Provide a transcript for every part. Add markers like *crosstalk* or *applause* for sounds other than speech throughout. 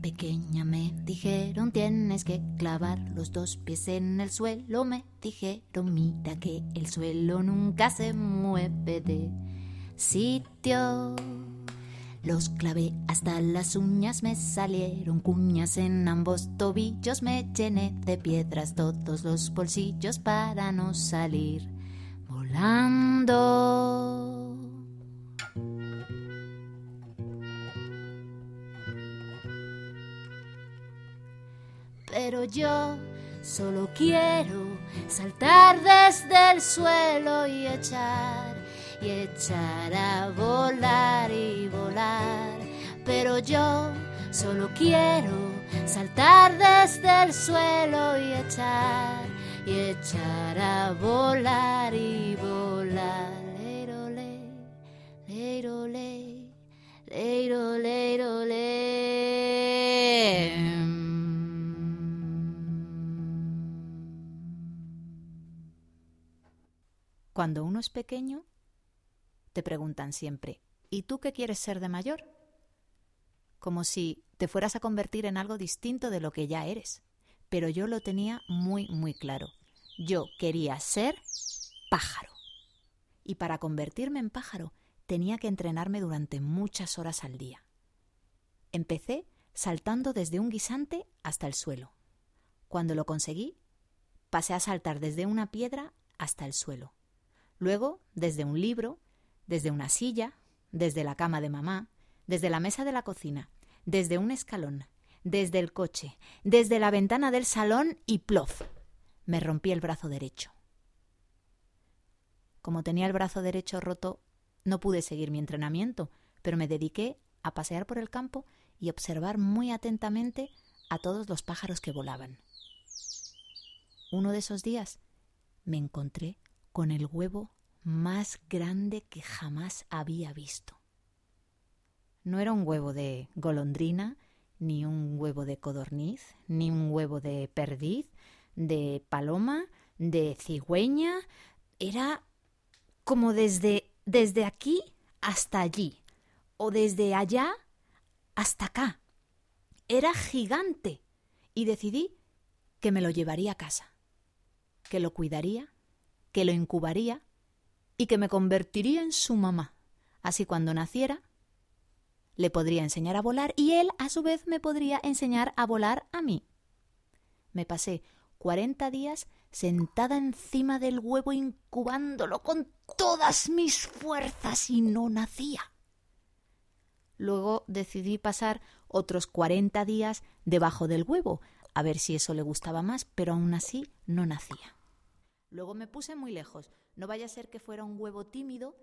pequeña me dijeron tienes que clavar los dos pies en el suelo. Me dijeron mira que el suelo nunca se mueve de sitio. Los clavé hasta las uñas, me salieron cuñas en ambos tobillos, me llené de piedras todos los bolsillos para no salir volando. Pero yo solo quiero saltar desde el suelo y echar y echar a volar y volar. Pero yo solo quiero saltar desde el suelo y echar y echar a volar y Cuando uno es pequeño, te preguntan siempre, ¿y tú qué quieres ser de mayor? Como si te fueras a convertir en algo distinto de lo que ya eres. Pero yo lo tenía muy, muy claro. Yo quería ser pájaro. Y para convertirme en pájaro tenía que entrenarme durante muchas horas al día. Empecé saltando desde un guisante hasta el suelo. Cuando lo conseguí, pasé a saltar desde una piedra hasta el suelo. Luego, desde un libro, desde una silla, desde la cama de mamá, desde la mesa de la cocina, desde un escalón, desde el coche, desde la ventana del salón y plof. Me rompí el brazo derecho. Como tenía el brazo derecho roto, no pude seguir mi entrenamiento, pero me dediqué a pasear por el campo y observar muy atentamente a todos los pájaros que volaban. Uno de esos días me encontré con el huevo más grande que jamás había visto. No era un huevo de golondrina, ni un huevo de codorniz, ni un huevo de perdiz, de paloma, de cigüeña. Era como desde, desde aquí hasta allí, o desde allá hasta acá. Era gigante y decidí que me lo llevaría a casa, que lo cuidaría, que lo incubaría y que me convertiría en su mamá. Así cuando naciera, le podría enseñar a volar y él a su vez me podría enseñar a volar a mí. Me pasé cuarenta días sentada encima del huevo incubándolo con todas mis fuerzas y no nacía. Luego decidí pasar otros cuarenta días debajo del huevo, a ver si eso le gustaba más, pero aún así no nacía. Luego me puse muy lejos, no vaya a ser que fuera un huevo tímido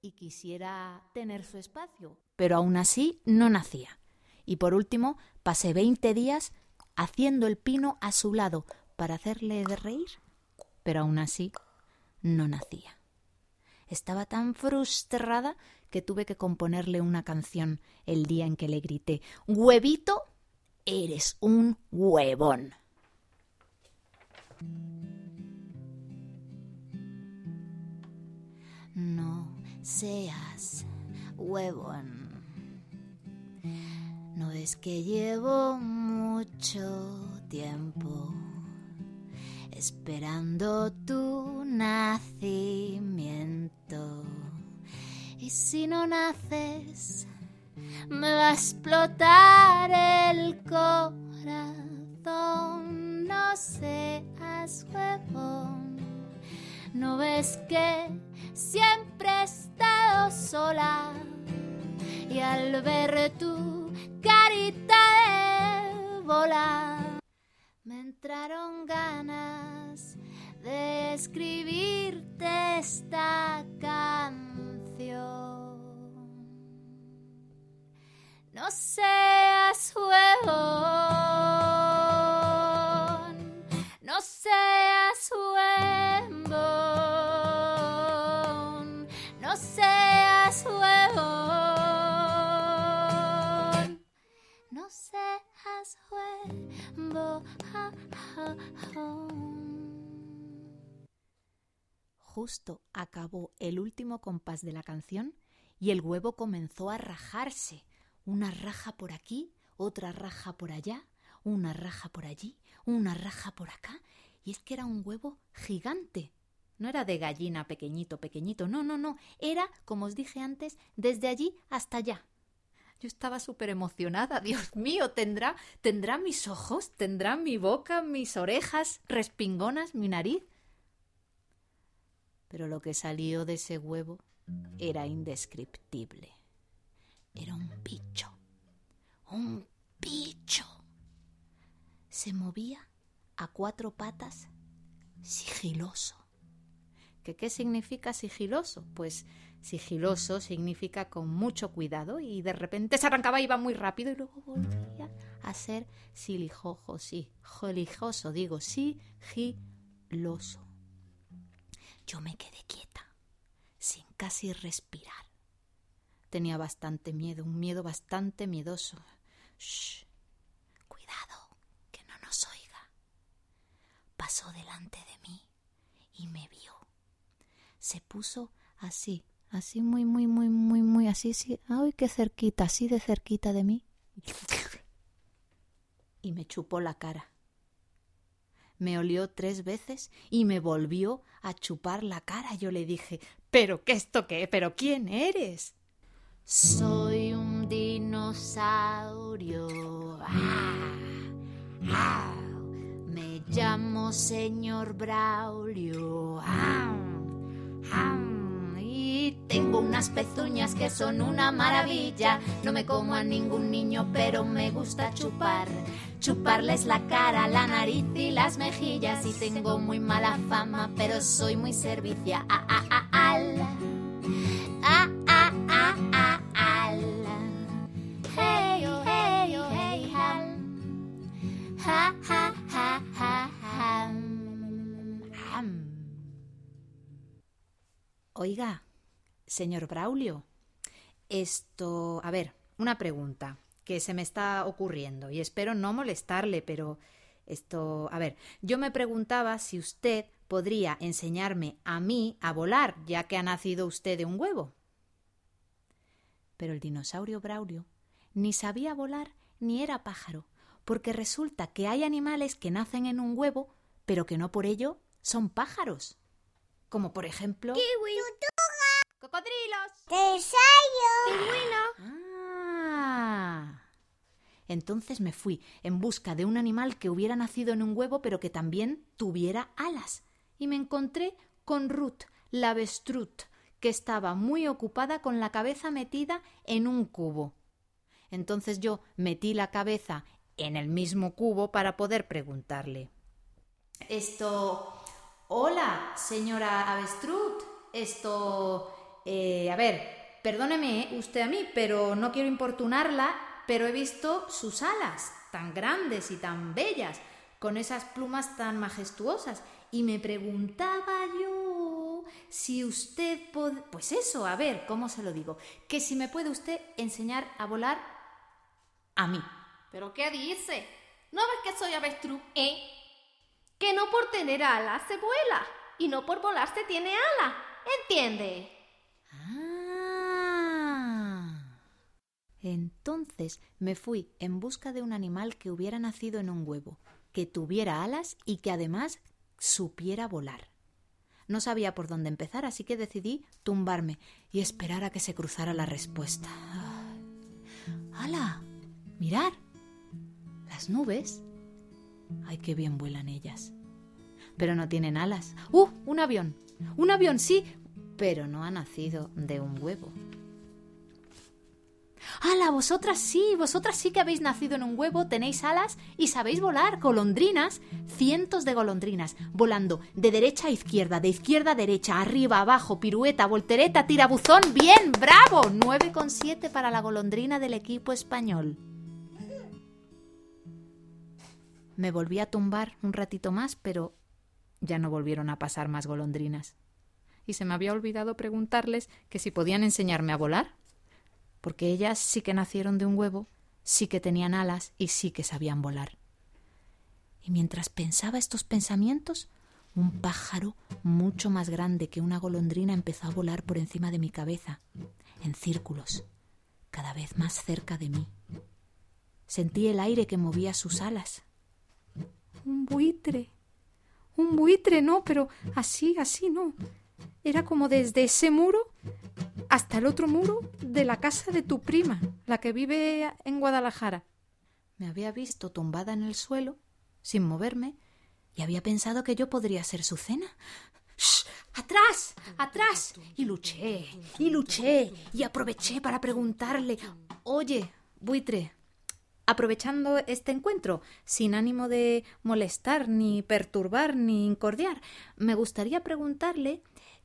y quisiera tener su espacio. Pero aún así no nacía. Y por último, pasé veinte días haciendo el pino a su lado para hacerle reír. Pero aún así no nacía. Estaba tan frustrada que tuve que componerle una canción el día en que le grité Huevito, eres un huevón. No seas huevón. No es que llevo mucho tiempo esperando tu nacimiento. Y si no naces, me va a explotar el corazón. No seas huevón. No ves que siempre he estado sola y al ver tu carita de volar me entraron ganas de escribirte esta canción. No seas huevón, Justo acabó el último compás de la canción y el huevo comenzó a rajarse, una raja por aquí, otra raja por allá, una raja por allí, una raja por acá, y es que era un huevo gigante. No era de gallina pequeñito, pequeñito, no, no, no, era, como os dije antes, desde allí hasta allá. Yo estaba súper emocionada. *laughs* Dios mío, ¿tendrá, tendrá mis ojos, tendrá mi boca, mis orejas respingonas, mi nariz. Pero lo que salió de ese huevo era indescriptible. Era un bicho. Un bicho. Se movía a cuatro patas sigiloso. ¿Qué, ¿Qué significa sigiloso? Pues sigiloso significa con mucho cuidado y de repente se arrancaba y iba muy rápido y luego volvía a ser silijojo, sí, jolijoso, digo, sigiloso. Yo me quedé quieta, sin casi respirar. Tenía bastante miedo, un miedo bastante miedoso. Shh, cuidado, que no nos oiga. Pasó delante de mí y me vio. Se puso así, así muy, muy, muy, muy, muy, así, sí, ay, qué cerquita, así de cerquita de mí. Y me chupó la cara. Me olió tres veces y me volvió a chupar la cara. Yo le dije, ¿pero qué esto qué? ¿Pero quién eres? Soy un dinosaurio. Ah, ah. Me llamo señor Braulio. Ah, y tengo unas pezuñas que son una maravilla. No me como a ningún niño, pero me gusta chupar. Chuparles la cara, la nariz y las mejillas. Y tengo muy mala fama, pero soy muy servicia. Ah, ah, ah, Oiga, señor Braulio, esto. A ver, una pregunta que se me está ocurriendo y espero no molestarle, pero esto. A ver, yo me preguntaba si usted podría enseñarme a mí a volar, ya que ha nacido usted de un huevo. Pero el dinosaurio Braulio ni sabía volar ni era pájaro, porque resulta que hay animales que nacen en un huevo, pero que no por ello son pájaros. Como por ejemplo. ¡Cocodrilos! Ah. Entonces me fui en busca de un animal que hubiera nacido en un huevo, pero que también tuviera alas. Y me encontré con Ruth, la avestrut, que estaba muy ocupada con la cabeza metida en un cubo. Entonces yo metí la cabeza en el mismo cubo para poder preguntarle. Esto. Hola, señora Avestrut. Esto. Eh, a ver, perdóneme usted a mí, pero no quiero importunarla, pero he visto sus alas tan grandes y tan bellas, con esas plumas tan majestuosas, y me preguntaba yo si usted pod- Pues eso, a ver, ¿cómo se lo digo? Que si me puede usted enseñar a volar a mí. ¿Pero qué dice? ¿No ves que soy avestruz, eh? Que no por tener alas se vuela y no por volar se tiene alas. ¿Entiende? Ah. Entonces me fui en busca de un animal que hubiera nacido en un huevo, que tuviera alas y que además supiera volar. No sabía por dónde empezar, así que decidí tumbarme y esperar a que se cruzara la respuesta. ¡Hala! ¡Mirar! Las nubes. ¡Ay, qué bien vuelan ellas! Pero no tienen alas. ¡Uh! Un avión. Un avión, sí, pero no ha nacido de un huevo. ¡Hala! Vosotras sí, vosotras sí que habéis nacido en un huevo, tenéis alas y sabéis volar, golondrinas, cientos de golondrinas, volando de derecha a izquierda, de izquierda a derecha, arriba, abajo, pirueta, voltereta, tirabuzón, bien, bravo, 9,7 para la golondrina del equipo español. Me volví a tumbar un ratito más, pero ya no volvieron a pasar más golondrinas. Y se me había olvidado preguntarles que si podían enseñarme a volar porque ellas sí que nacieron de un huevo, sí que tenían alas y sí que sabían volar. Y mientras pensaba estos pensamientos, un pájaro mucho más grande que una golondrina empezó a volar por encima de mi cabeza, en círculos, cada vez más cerca de mí. Sentí el aire que movía sus alas. Un buitre. Un buitre, no, pero así, así no. Era como desde ese muro hasta el otro muro de la casa de tu prima, la que vive en Guadalajara. Me había visto tumbada en el suelo, sin moverme, y había pensado que yo podría ser su cena. ¡Shh! ¡Atrás! ¡Atrás! Y luché, y luché, y aproveché para preguntarle Oye, buitre, aprovechando este encuentro, sin ánimo de molestar, ni perturbar, ni incordiar, me gustaría preguntarle,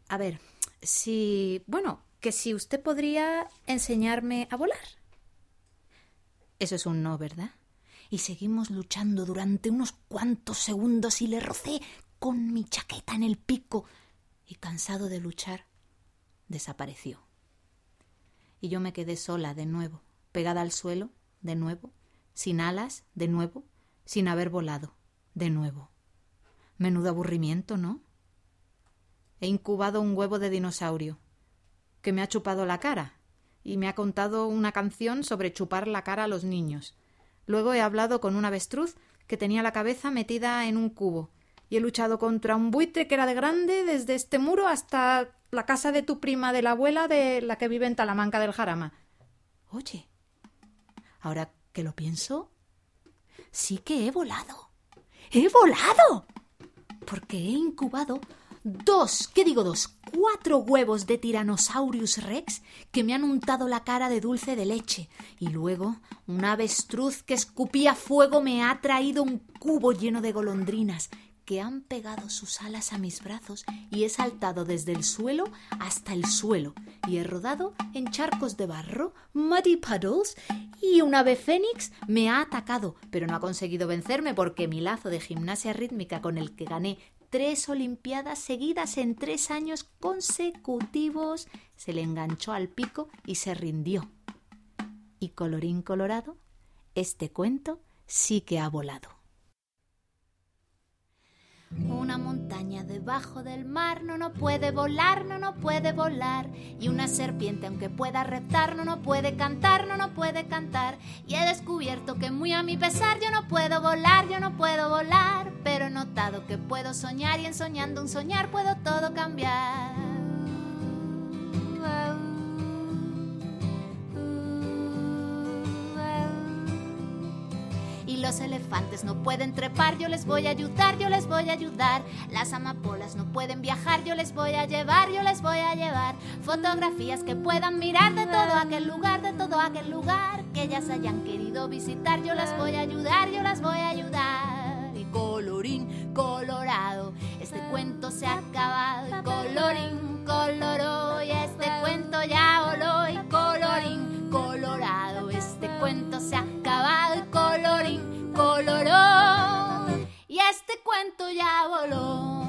a ver, si, bueno, que si usted podría enseñarme a volar. Eso es un no, ¿verdad? Y seguimos luchando durante unos cuantos segundos y le rocé con mi chaqueta en el pico y cansado de luchar, desapareció. Y yo me quedé sola de nuevo, pegada al suelo, de nuevo, sin alas, de nuevo, sin haber volado, de nuevo. Menudo aburrimiento, ¿no? He incubado un huevo de dinosaurio, que me ha chupado la cara, y me ha contado una canción sobre chupar la cara a los niños. Luego he hablado con un avestruz que tenía la cabeza metida en un cubo, y he luchado contra un buitre que era de grande desde este muro hasta la casa de tu prima de la abuela de la que vive en Talamanca del Jarama. Oye, ahora que lo pienso, sí que he volado. ¡He volado! Porque he incubado dos, ¿qué digo dos? Cuatro huevos de Tyrannosaurus rex que me han untado la cara de dulce de leche. Y luego un avestruz que escupía fuego me ha traído un cubo lleno de golondrinas que han pegado sus alas a mis brazos y he saltado desde el suelo hasta el suelo y he rodado en charcos de barro, muddy puddles, y un ave fénix me ha atacado, pero no ha conseguido vencerme porque mi lazo de gimnasia rítmica con el que gané tres Olimpiadas seguidas en tres años consecutivos se le enganchó al pico y se rindió. Y colorín colorado, este cuento sí que ha volado. Una montaña debajo del mar no no puede volar, no no puede volar. Y una serpiente aunque pueda reptar no no puede cantar, no no puede cantar. Y he descubierto que muy a mi pesar yo no puedo volar, yo no puedo volar. Pero he notado que puedo soñar y en soñando un soñar puedo todo cambiar. Los elefantes no pueden trepar, yo les voy a ayudar, yo les voy a ayudar. Las amapolas no pueden viajar, yo les voy a llevar, yo les voy a llevar. Fotografías que puedan mirar de todo aquel lugar, de todo aquel lugar que ellas hayan querido visitar, yo las voy a ayudar, yo las voy a ayudar. Y colorín colorado, este cuento se ha acabado. Y colorín colorado cuento ya voló.